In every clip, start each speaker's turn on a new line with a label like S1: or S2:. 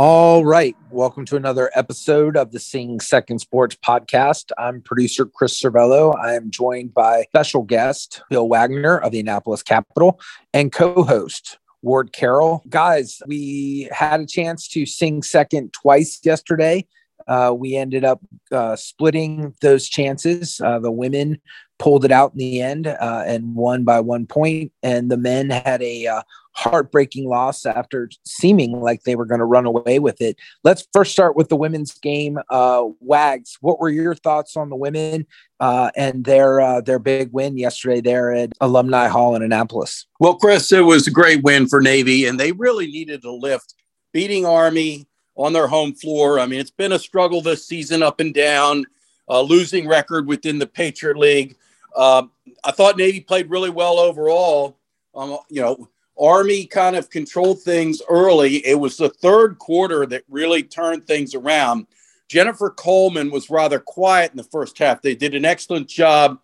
S1: All right. Welcome to another episode of the Sing Second Sports podcast. I'm producer Chris Cervello. I am joined by special guest Bill Wagner of the Annapolis Capital and co host Ward Carroll. Guys, we had a chance to sing second twice yesterday. Uh, we ended up uh, splitting those chances. Uh, the women pulled it out in the end uh, and won by one point, and the men had a uh, heartbreaking loss after seeming like they were going to run away with it. Let's first start with the women's game. Uh, Wags, what were your thoughts on the women and their their big win yesterday there at Alumni Hall in Annapolis?
S2: Well, Chris, it was a great win for Navy, and they really needed a lift, beating Army on their home floor. I mean, it's been a struggle this season, up and down, uh, losing record within the Patriot League. Uh, I thought Navy played really well overall. Um, you know, Army kind of controlled things early. It was the third quarter that really turned things around. Jennifer Coleman was rather quiet in the first half. They did an excellent job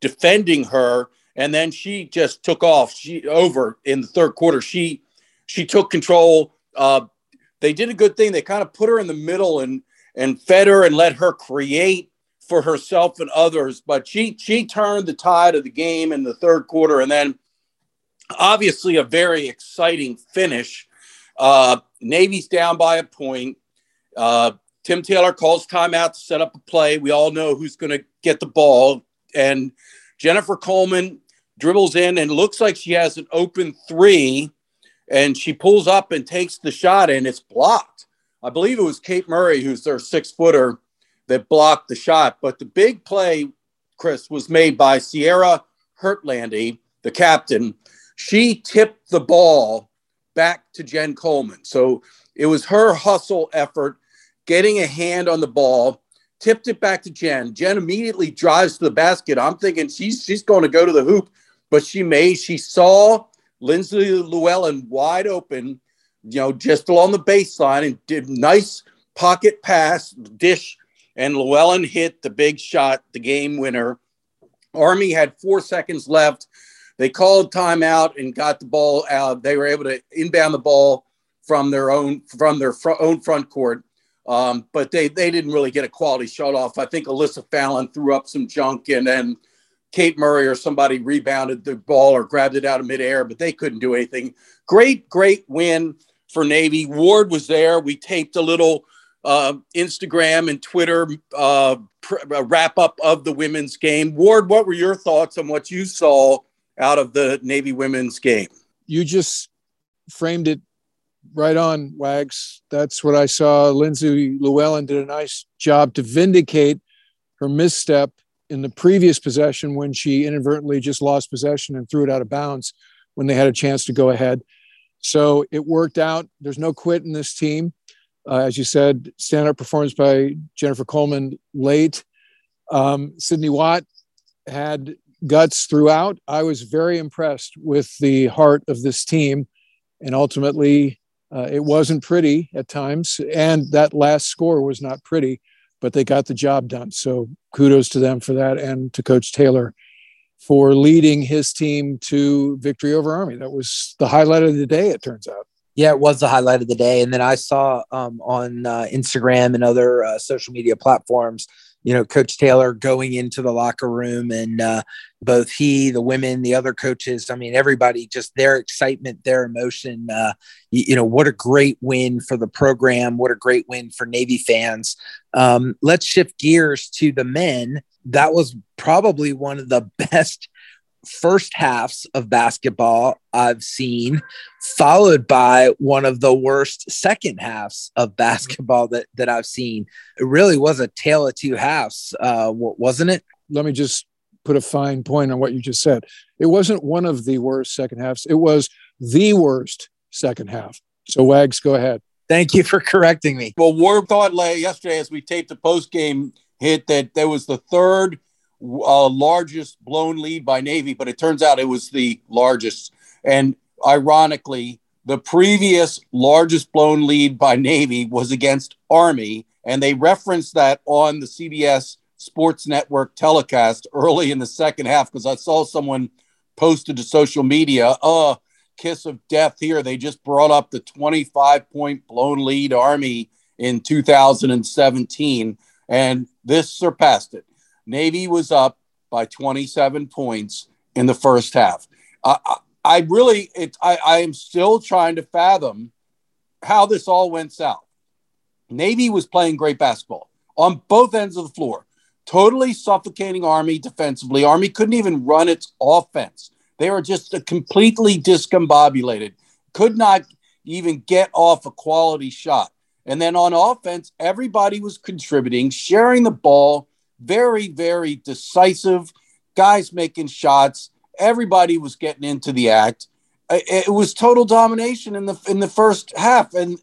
S2: defending her, and then she just took off. She over in the third quarter. She she took control. Uh, they did a good thing. They kind of put her in the middle and and fed her and let her create for herself and others. But she she turned the tide of the game in the third quarter, and then obviously a very exciting finish. Uh, Navy's down by a point. Uh, Tim Taylor calls timeout to set up a play. We all know who's going to get the ball, and Jennifer Coleman dribbles in and looks like she has an open three, and she pulls up and takes the shot, and it's blocked. I believe it was Kate Murray, who's their six footer, that blocked the shot. But the big play, Chris, was made by Sierra Hurtlandy, the captain. She tipped the ball back to Jen Coleman. So it was her hustle effort, getting a hand on the ball, tipped it back to Jen. Jen immediately drives to the basket. I'm thinking she's she's going to go to the hoop, but she made she saw Lindsay Llewellyn wide open, you know, just along the baseline and did nice pocket pass, dish, and Llewellyn hit the big shot, the game winner. Army had four seconds left. They called timeout and got the ball out. They were able to inbound the ball from their own from their fr- own front court, um, but they they didn't really get a quality shot off. I think Alyssa Fallon threw up some junk, and then Kate Murray or somebody rebounded the ball or grabbed it out of midair, but they couldn't do anything. Great, great win for Navy. Ward was there. We taped a little uh, Instagram and Twitter uh, pr- uh, wrap up of the women's game. Ward, what were your thoughts on what you saw out of the Navy women's game?
S3: you just framed it right on, Wags. That's what I saw. Lindsay Llewellyn did a nice job to vindicate her misstep in the previous possession when she inadvertently just lost possession and threw it out of bounds when they had a chance to go ahead. So it worked out. There's no quit in this team. Uh, as you said, stand-up performance by Jennifer Coleman late. Um, Sydney Watt had guts throughout. I was very impressed with the heart of this team, and ultimately, uh, it wasn't pretty at times, and that last score was not pretty, but they got the job done. So kudos to them for that, and to Coach Taylor for leading his team to victory over Army. That was the highlight of the day. It turns out.
S1: Yeah, it was the highlight of the day. And then I saw um, on uh, Instagram and other uh, social media platforms, you know, Coach Taylor going into the locker room and uh, both he, the women, the other coaches, I mean, everybody, just their excitement, their emotion. Uh, you, you know, what a great win for the program. What a great win for Navy fans. Um, let's shift gears to the men. That was probably one of the best first halves of basketball I've seen, followed by one of the worst second halves of basketball that, that I've seen. It really was a tale of two halves, uh, wasn't it?
S3: let me just put a fine point on what you just said. It wasn't one of the worst second halves. It was the worst second half. So Wags, go ahead.
S1: Thank you for correcting me.
S2: Well, Ward thought yesterday as we taped the post game hit that there was the third uh, largest blown lead by Navy, but it turns out it was the largest. And ironically, the previous largest blown lead by Navy was against Army, and they referenced that on the CBS Sports Network telecast early in the second half because I saw someone posted to social media, "Oh, kiss of death here. They just brought up the 25 point blown lead Army in 2017, and this surpassed it. Navy was up by 27 points in the first half. I, I, I really, it, I, I am still trying to fathom how this all went south. Navy was playing great basketball on both ends of the floor, totally suffocating Army defensively. Army couldn't even run its offense. They were just completely discombobulated, could not even get off a quality shot. And then on offense, everybody was contributing, sharing the ball, very, very decisive, guys making shots. Everybody was getting into the act. It was total domination in the in the first half, and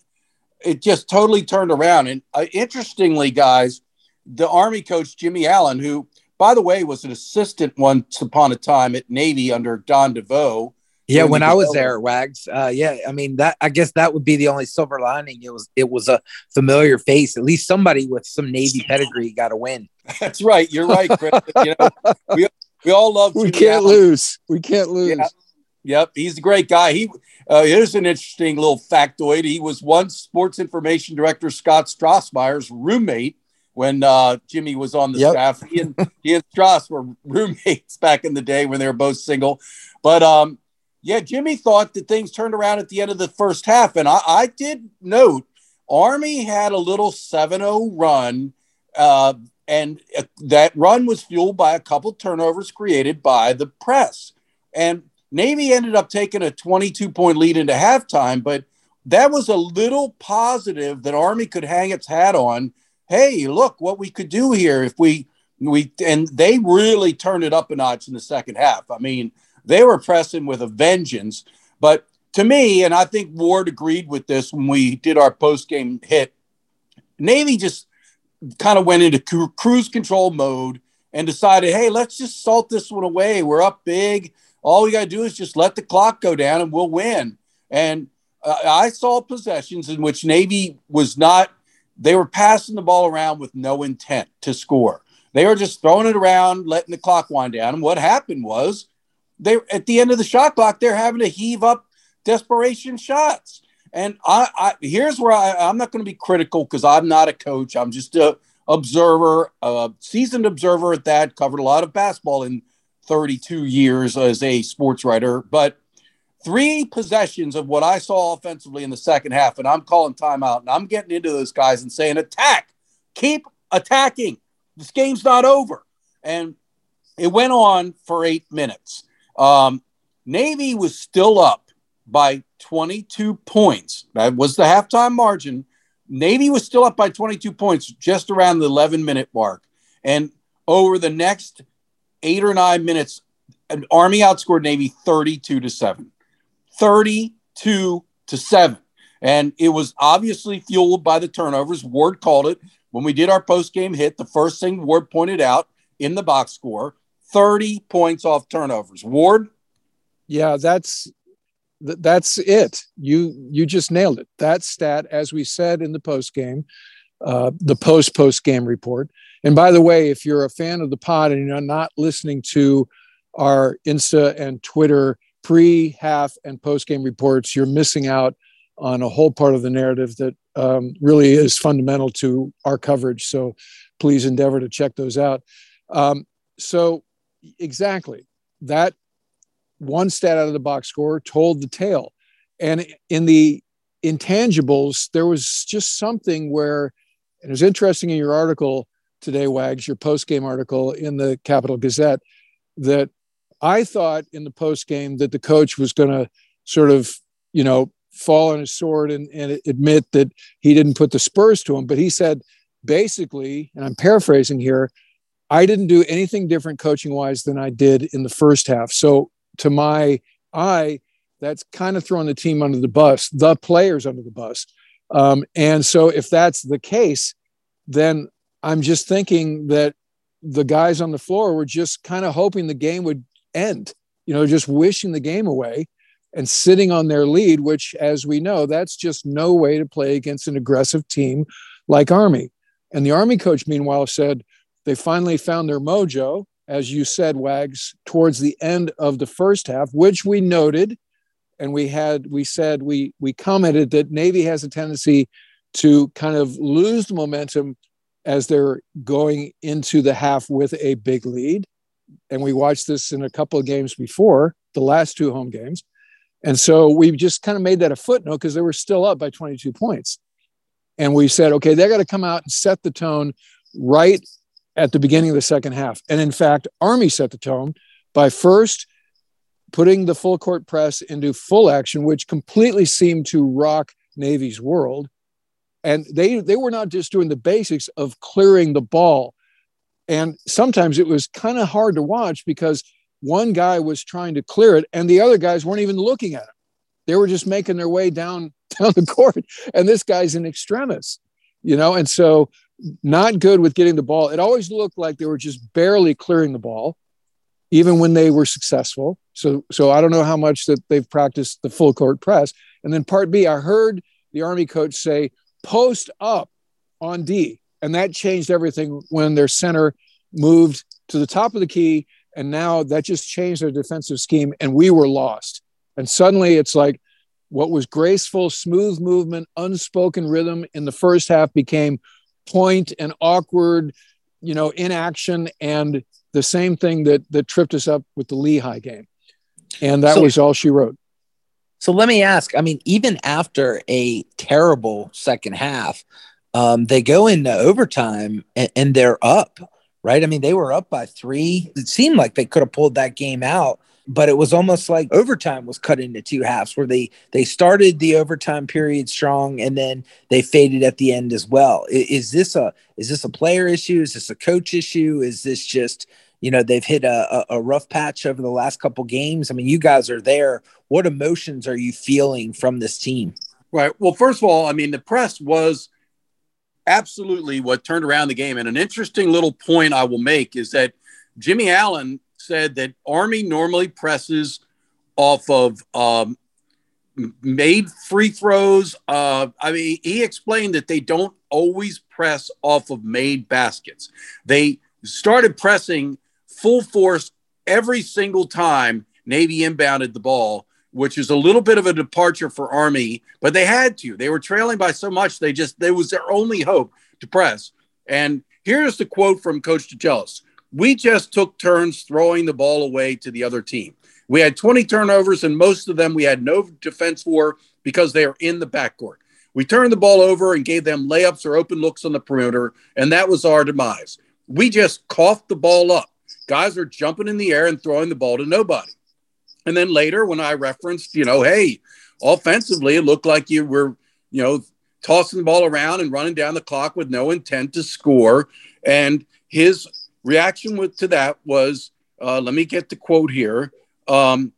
S2: it just totally turned around. And uh, interestingly, guys, the Army coach Jimmy Allen, who by the way, was an assistant once upon a time at Navy under Don DeVoe.
S1: Yeah, when I was there, Wags. Uh, yeah, I mean that. I guess that would be the only silver lining. It was it was a familiar face. At least somebody with some Navy pedigree got a win.
S2: That's right. You're right, Chris. you know, we, we all love.
S3: We can't Allen. lose. We can't lose.
S2: Yeah. Yep, he's a great guy. He uh, here's an interesting little factoid. He was once sports information director Scott Strasemeier's roommate when uh, Jimmy was on the yep. staff. He and he and Strauss were roommates back in the day when they were both single. But um, yeah, Jimmy thought that things turned around at the end of the first half, and I, I did note Army had a little 7-0 run, uh, and uh, that run was fueled by a couple turnovers created by the press. And Navy ended up taking a 22 point lead into halftime, but that was a little positive that Army could hang its hat on hey, look what we could do here if we we and they really turned it up a notch in the second half. I mean, they were pressing with a vengeance. But to me, and I think Ward agreed with this when we did our post game hit, Navy just kind of went into cru- cruise control mode and decided, hey, let's just salt this one away. We're up big. All we got to do is just let the clock go down and we'll win. And uh, I saw possessions in which Navy was not they were passing the ball around with no intent to score. They were just throwing it around, letting the clock wind down. And what happened was they at the end of the shot clock, they're having to heave up desperation shots. And I, I here's where I, I'm not going to be critical because I'm not a coach. I'm just a observer, a seasoned observer at that. Covered a lot of basketball in 32 years as a sports writer, but three possessions of what I saw offensively in the second half, and I'm calling timeout, and I'm getting into those guys and saying, attack, keep attacking. This game's not over. And it went on for eight minutes. Um, Navy was still up by 22 points. That was the halftime margin. Navy was still up by 22 points just around the 11 minute mark. And over the next eight or nine minutes, Army outscored Navy 32 to 7. 32 to 7. And it was obviously fueled by the turnovers. Ward called it when we did our post game hit. The first thing Ward pointed out in the box score 30 points off turnovers. Ward?
S3: Yeah, that's that's it. You you just nailed it. That stat, as we said in the post game, uh, the post post game report. And by the way, if you're a fan of the pod and you're not listening to our Insta and Twitter pre, half, and post game reports, you're missing out on a whole part of the narrative that um, really is fundamental to our coverage. So please endeavor to check those out. Um, so, exactly that one stat out of the box score told the tale. And in the intangibles, there was just something where, and it was interesting in your article today, Wags, your post game article in the Capital Gazette, that I thought in the post game that the coach was going to sort of, you know, fall on his sword and, and admit that he didn't put the spurs to him. But he said, basically, and I'm paraphrasing here, I didn't do anything different coaching wise than I did in the first half. So to my eye, that's kind of throwing the team under the bus, the players under the bus. Um, and so if that's the case, then I'm just thinking that the guys on the floor were just kind of hoping the game would end, you know, just wishing the game away and sitting on their lead, which, as we know, that's just no way to play against an aggressive team like Army. And the Army coach, meanwhile, said they finally found their mojo, as you said, Wags, towards the end of the first half, which we noted. And we had, we said, we, we commented that Navy has a tendency to kind of lose the momentum as they're going into the half with a big lead. And we watched this in a couple of games before, the last two home games. And so we just kind of made that a footnote because they were still up by 22 points. And we said, okay, they got to come out and set the tone right at the beginning of the second half. And in fact, Army set the tone by first putting the full court press into full action, which completely seemed to rock Navy's world. And they they were not just doing the basics of clearing the ball. And sometimes it was kind of hard to watch because one guy was trying to clear it and the other guys weren't even looking at it they were just making their way down down the court. And this guy's an extremis you know? And so not good with getting the ball it always looked like they were just barely clearing the ball even when they were successful so so i don't know how much that they've practiced the full court press and then part b i heard the army coach say post up on D. And that changed everything when their center moved to the top of the key. And now that just changed their defensive scheme. And we were lost. And suddenly it's like what was graceful, smooth movement, unspoken rhythm in the first half became point and awkward, you know, inaction. And the same thing that, that tripped us up with the Lehigh game. And that so, was all she wrote.
S1: So let me ask I mean, even after a terrible second half, um, they go into overtime and, and they're up, right? I mean, they were up by three. It seemed like they could have pulled that game out but it was almost like overtime was cut into two halves where they they started the overtime period strong and then they faded at the end as well is, is, this a is this a player issue is this a coach issue is this just you know they've hit a, a rough patch over the last couple games. I mean, you guys are there. What emotions are you feeling from this team?
S2: Right. Well, first of all, I mean, the press was absolutely what turned around the game. And an interesting little point I will make is that Jimmy Allen said that Army normally presses off of um, made free throws. Uh, I mean, he explained that they don't always press off of made baskets. They started pressing full force every single time Navy inbounded the ball, which is a little bit of a departure for Army, but they had to. They were trailing by so much, they just, they was their only hope to press. And here's the quote from Coach DeChellis. We just took turns throwing the ball away to the other team. We had 20 turnovers, and most of them we had no defense for because they are in the backcourt. We turned the ball over and gave them layups or open looks on the perimeter, and that was our demise. We just coughed the ball up guys are jumping in the air and throwing the ball to nobody. And then later, when I referenced, you know, hey, offensively, it looked like you were, you know, tossing the ball around and running down the clock with no intent to score. And his reaction with, to that was, uh, let me get the quote here. Um,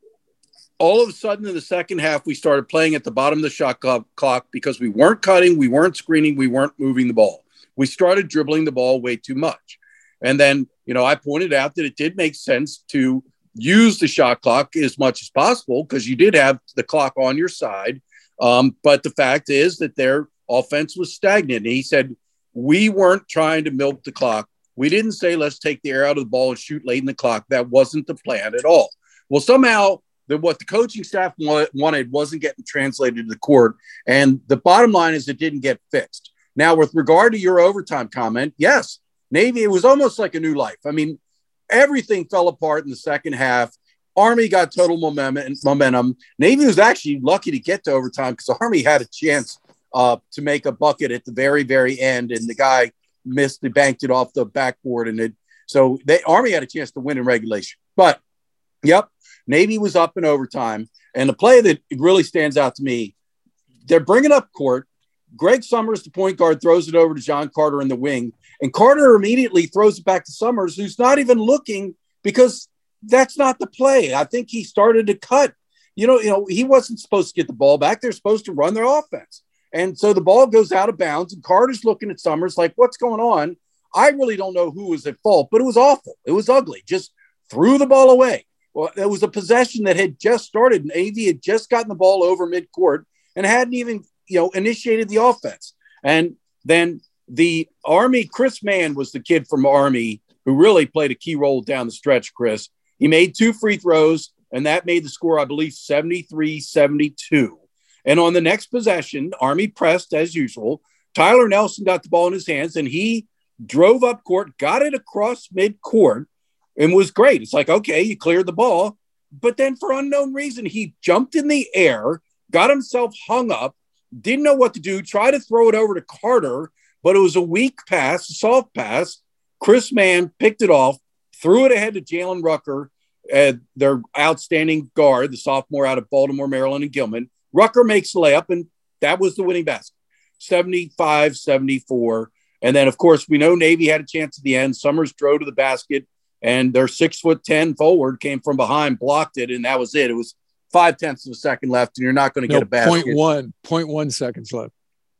S2: all of a sudden, in the second half, we started playing at the bottom of the shot clock because we weren't cutting, we weren't screening, we weren't moving the ball. We started dribbling the ball way too much. And then, you know, I pointed out that it did make sense to use the shot clock as much as possible because you did have the clock on your side. Um, but the fact is that their offense was stagnant. And he said, We weren't trying to milk the clock. We didn't say, let's take the air out of the ball and shoot late in the clock. That wasn't the plan at all. Well, somehow that what the coaching staff wanted wasn't getting translated to the court. And the bottom line is it didn't get fixed. Now, with regard to your overtime comment, yes, Navy, it was almost like a new life. I mean, everything fell apart in the second half. Army got total momentum. momentum. Navy was actually lucky to get to overtime because the Army had a chance uh, to make a bucket at the very, very end, and the guy missed. They banked it off the backboard, and it. So the Army had a chance to win in regulation. But, yep, Navy was up in overtime, and the play that really stands out to me, they're bringing up court. Greg Summers, the point guard, throws it over to John Carter in the wing, And Carter immediately throws it back to Summers, who's not even looking because that's not the play. I think he started to cut. You know, you know, he wasn't supposed to get the ball back. They're supposed to run their offense. And so the ball goes out of bounds, and Carter's looking at Summers like, what's going on? I really don't know who was at fault, but it was awful. It was ugly. Just threw the ball away. Well, it was a possession that had just started, and AV had just gotten the ball over midcourt and hadn't even, you know, initiated the offense. And then the Army, Chris Mann was the kid from Army who really played a key role down the stretch, Chris. He made two free throws, and that made the score, I believe, 73 72. And on the next possession, Army pressed as usual. Tyler Nelson got the ball in his hands, and he drove up court, got it across mid court, and was great. It's like, okay, you cleared the ball. But then, for unknown reason, he jumped in the air, got himself hung up, didn't know what to do, tried to throw it over to Carter, but it was a weak pass, a soft pass. Chris Mann picked it off, threw it ahead to Jalen Rucker, uh, their outstanding guard, the sophomore out of Baltimore, Maryland, and Gilman. Rucker makes the layup, and that was the winning basket 75 74. And then, of course, we know Navy had a chance at the end. Summers drove to the basket, and their six foot 10 forward came from behind, blocked it, and that was it. It was five tenths of a second left, and you're not going to
S3: No,
S2: get a basket.
S3: point one, point one seconds left.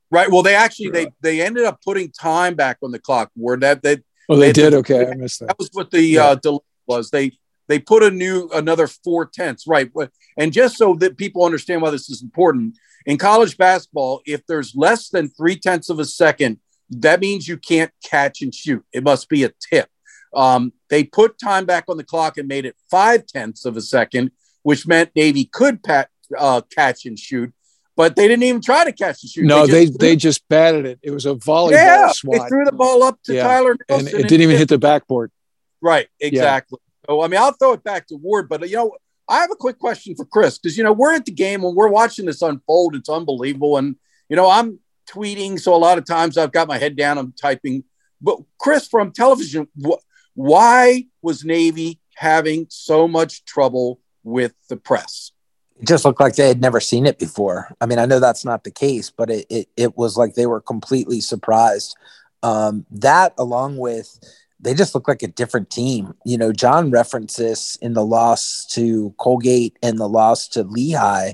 S2: Right. Well, they actually they they ended up putting time back on the clock. Where that that
S3: Oh, they
S2: They-
S3: did. Okay, I missed that.
S2: that was what the
S3: Yeah.
S2: uh, delay was. They they put a new another four tenths. Right. And just so that people understand why this is important in college basketball, if there's less than three tenths of a second, that means you can't catch and shoot. It must be a tip. Um, they put time back on the clock and made it five tenths of a second, which meant Navy could pat, uh, catch and shoot, but they didn't even try to catch and shoot.
S3: No, they
S2: just-
S3: they just batted it. It was a volleyball
S2: yeah, they threw the ball up to
S3: Yeah.
S2: Tyler
S3: and
S2: Nelson
S3: it didn't even hit the backboard.
S2: Right, exactly. So I mean, I'll throw it back to Ward, but you know, I have a quick question for Chris because you know we're at the game when we're watching this unfold. It's unbelievable, and you know I'm tweeting, so a lot of times I've got my head down, I'm typing. But Chris, from television, wh- why was Navy having so much trouble with the press?
S1: It just looked like they had never seen it before. I mean, I know that's not the case, but it it, it was like they were completely surprised. Um, that along with they just look like a different team. You know, John referenced this in the loss to Colgate and the loss to Lehigh,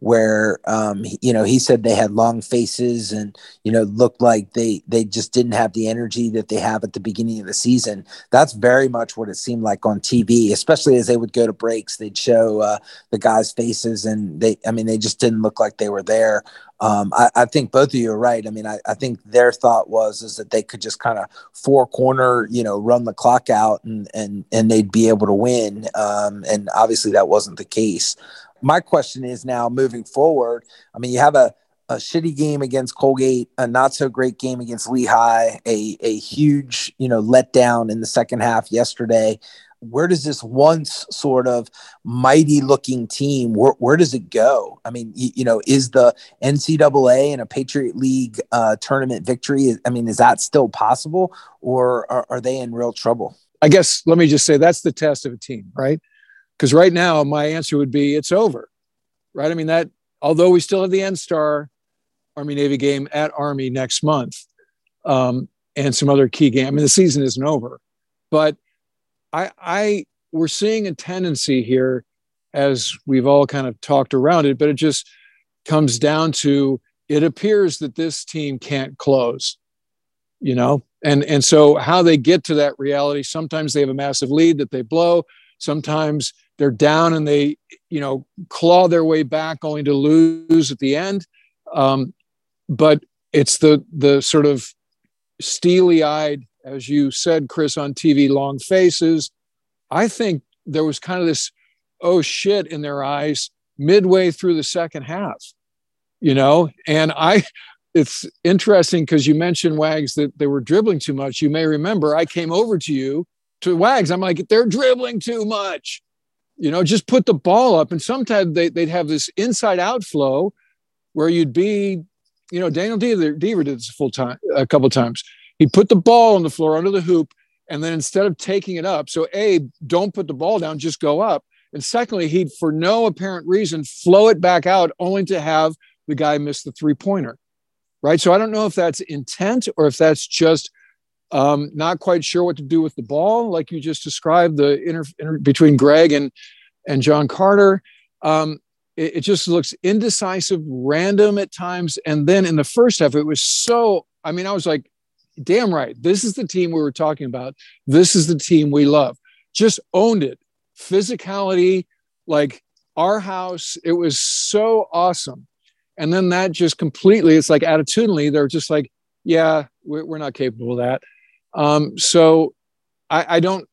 S1: where um, you know he said they had long faces and you know looked like they they just didn't have the energy that they have at the beginning of the season. That's very much what it seemed like on TV, especially as they would go to breaks. They'd show uh, the guys' faces, and they I mean they just didn't look like they were there. Um, I, I think both of you are right. I mean, I, I think their thought was is that they could just kind of four corner, you know, run the clock out and and and they'd be able to win. Um, and obviously that wasn't the case. My question is now moving forward. I mean, you have a a shitty game against Colgate, a not so great game against Lehigh, a a huge you know letdown in the second half yesterday. Where does this once sort of mighty looking team where, where does it go? I mean, you, you know, is the NCAA and a Patriot League uh, tournament victory? I mean, is that still possible, or are, are they in real trouble?
S3: I guess let me just say that's the test of a team, right? Because right now my answer would be it's over, right? I mean that although we still have the N Star Army Navy game at Army next month, um, and some other key game. I mean the season isn't over, but I, I we're seeing a tendency here, as we've all kind of talked around it, but it just comes down to it appears that this team can't close, you know, and and so how they get to that reality. Sometimes they have a massive lead that they blow. Sometimes they're down and they, you know, claw their way back only to lose at the end. Um, but it's the the sort of steely-eyed, as you said, Chris, on TV, long faces. I think there was kind of this oh shit in their eyes midway through the second half, you know. And I, it's interesting because you mentioned Wags that they were dribbling too much. You may remember I came over to you to Wags. I'm like, they're dribbling too much. You know, just put the ball up. And sometimes they, they'd have this inside out flow where you'd be, you know, Daniel Deaver, Deaver did this full time, a couple times. He'd put the ball on the floor under the hoop. And then instead of taking it up, so A, don't put the ball down, just go up. And secondly, he'd, for no apparent reason, flow it back out only to have the guy miss the three pointer. Right. So I don't know if that's intent or if that's just Um, not quite sure what to do with the ball, like you just described the inter, inter between Greg and and John Carter. Um, it, it, just looks indecisive, random at times, and then in the first half, it was so. I mean, I was like, "Damn right, this is the team we were talking about. This is the team we love." Just owned it, physicality, like our house. It was so awesome, and then that just completely. It's like attitudinally, they're just like, "Yeah, we're, not capable of that." Um, so I, I don't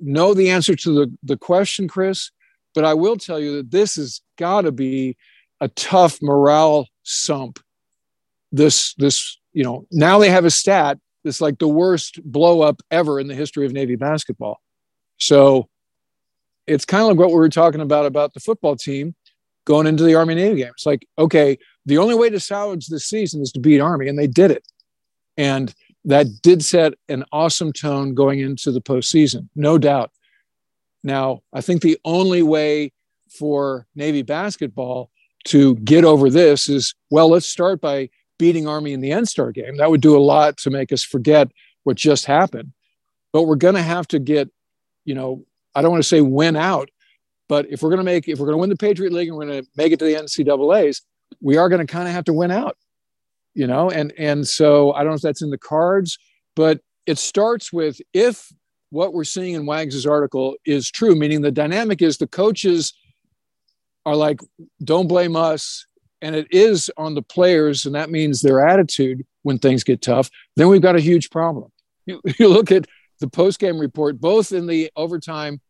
S3: know the answer to the, the question, Chris, but I will tell you that this has got to be a tough morale sump. This, this, you know, now they have a stat that's like the worst blow up ever in the history of Navy basketball. So it's kind of like what we were talking about about the football team going into the Army Navy game. It's like, okay, the only way to salvage this season is to beat Army, and they did it. And that did set an awesome tone going into the postseason, no doubt. Now, I think the only way for Navy basketball to get over this is well, let's start by beating Army in the N-Star game. That would do a lot to make us forget what just happened. But we're going to have to get, you know, I don't want to say win out, but if we're going to make, if we're going to win the Patriot League and we're going to make it to the NCAA's, we are going to kind of have to win out you know and and so i don't know if that's in the cards but it starts with if what we're seeing in wags's article is true meaning the dynamic is the coaches are like don't blame us and it is on the players and that means their attitude when things get tough then we've got a huge problem you, you look at the post-game report both in the overtime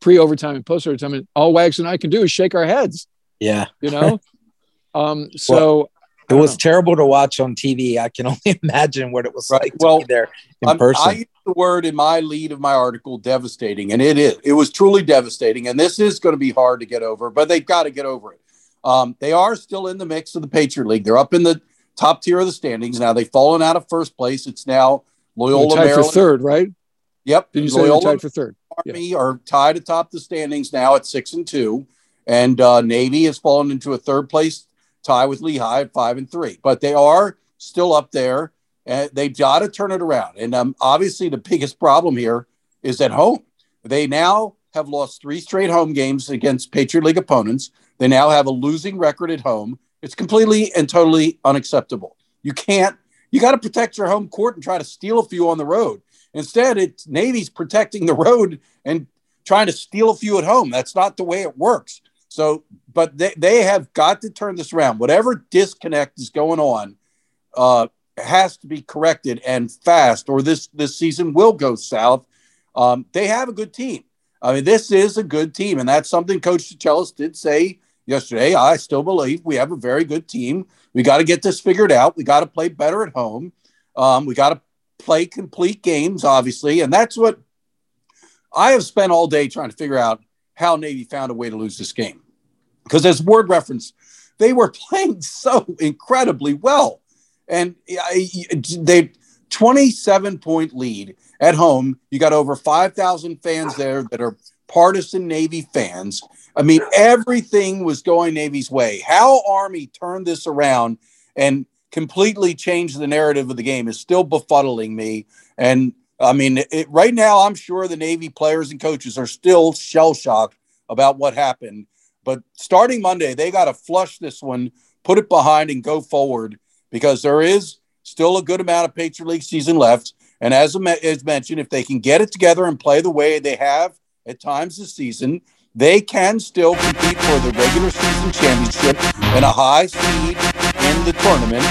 S3: pre-overtime and post-overtime and all wags and i can do is shake our heads
S1: yeah
S3: you know um so well,
S1: it was know. terrible to watch on TV. I can only imagine what it was right. like well, there in I'm, person.
S2: I used the word in my lead of my article, devastating, and it is. It was truly devastating, and this is going to be hard to get over, but they've got to get over it. Um, they are still in the mix of the Patriot League. They're up in the top tier of the standings now. They've fallen out of first place. It's now Loyola
S3: tied
S2: Maryland
S3: for third, right?
S2: Yep.
S3: Did you Loyola say tied for third?
S2: Army yeah. are tied atop the standings now at six and two, and uh, Navy has fallen into a third place tie with Lehigh at five and three, but they are still up there and they've got to turn it around. And um, obviously, the biggest problem here is at home. They now have lost three straight home games against Patriot League opponents. They now have a losing record at home. It's completely and totally unacceptable. You can't, you got to protect your home court and try to steal a few on the road. Instead, it's Navy's protecting the road and trying to steal a few at home. That's not the way it works. So, but they, they have got to turn this around. Whatever disconnect is going on uh, has to be corrected and fast, or this this season will go south. Um, they have a good team. I mean, this is a good team, and that's something Coach DeChellis did say yesterday. I still believe we have a very good team. We got to get this figured out. We got to play better at home. Um, we got to play complete games, obviously, and that's what I have spent all day trying to figure out how Navy found a way to lose this game. Because as word reference, they were playing so incredibly well. And they 27 point lead at home. You got over 5,000 fans there that are partisan Navy fans. I mean, everything was going Navy's way. How Army turned this around and completely changed the narrative of the game is still befuddling me. And I mean, it, right now, I'm sure the Navy players and coaches are still shell shocked about what happened. But starting Monday, they got to flush this one, put it behind, and go forward because there is still a good amount of Patriot League season left. And as as mentioned, if they can get it together and play the way they have at times this season, they can still compete for the regular season championship and a high seed in the tournament.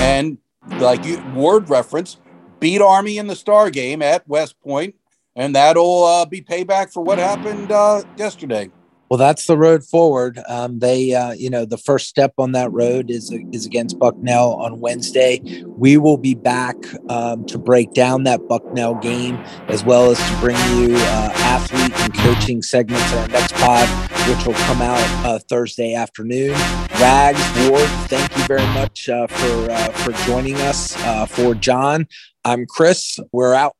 S2: And like you word reference, beat Army in the Star game at West Point, and that'll uh, be payback for what happened uh, yesterday.
S1: Well, that's the road forward. Um, they, uh, you know, the first step on that road is is against Bucknell on Wednesday. We will be back um, to break down that Bucknell game as well as to bring you uh, athlete and coaching segments on our next pod, which will come out uh, Thursday afternoon. Wags Ward, thank you very much uh, for uh, for joining us. Uh, for John, I'm Chris. We're out.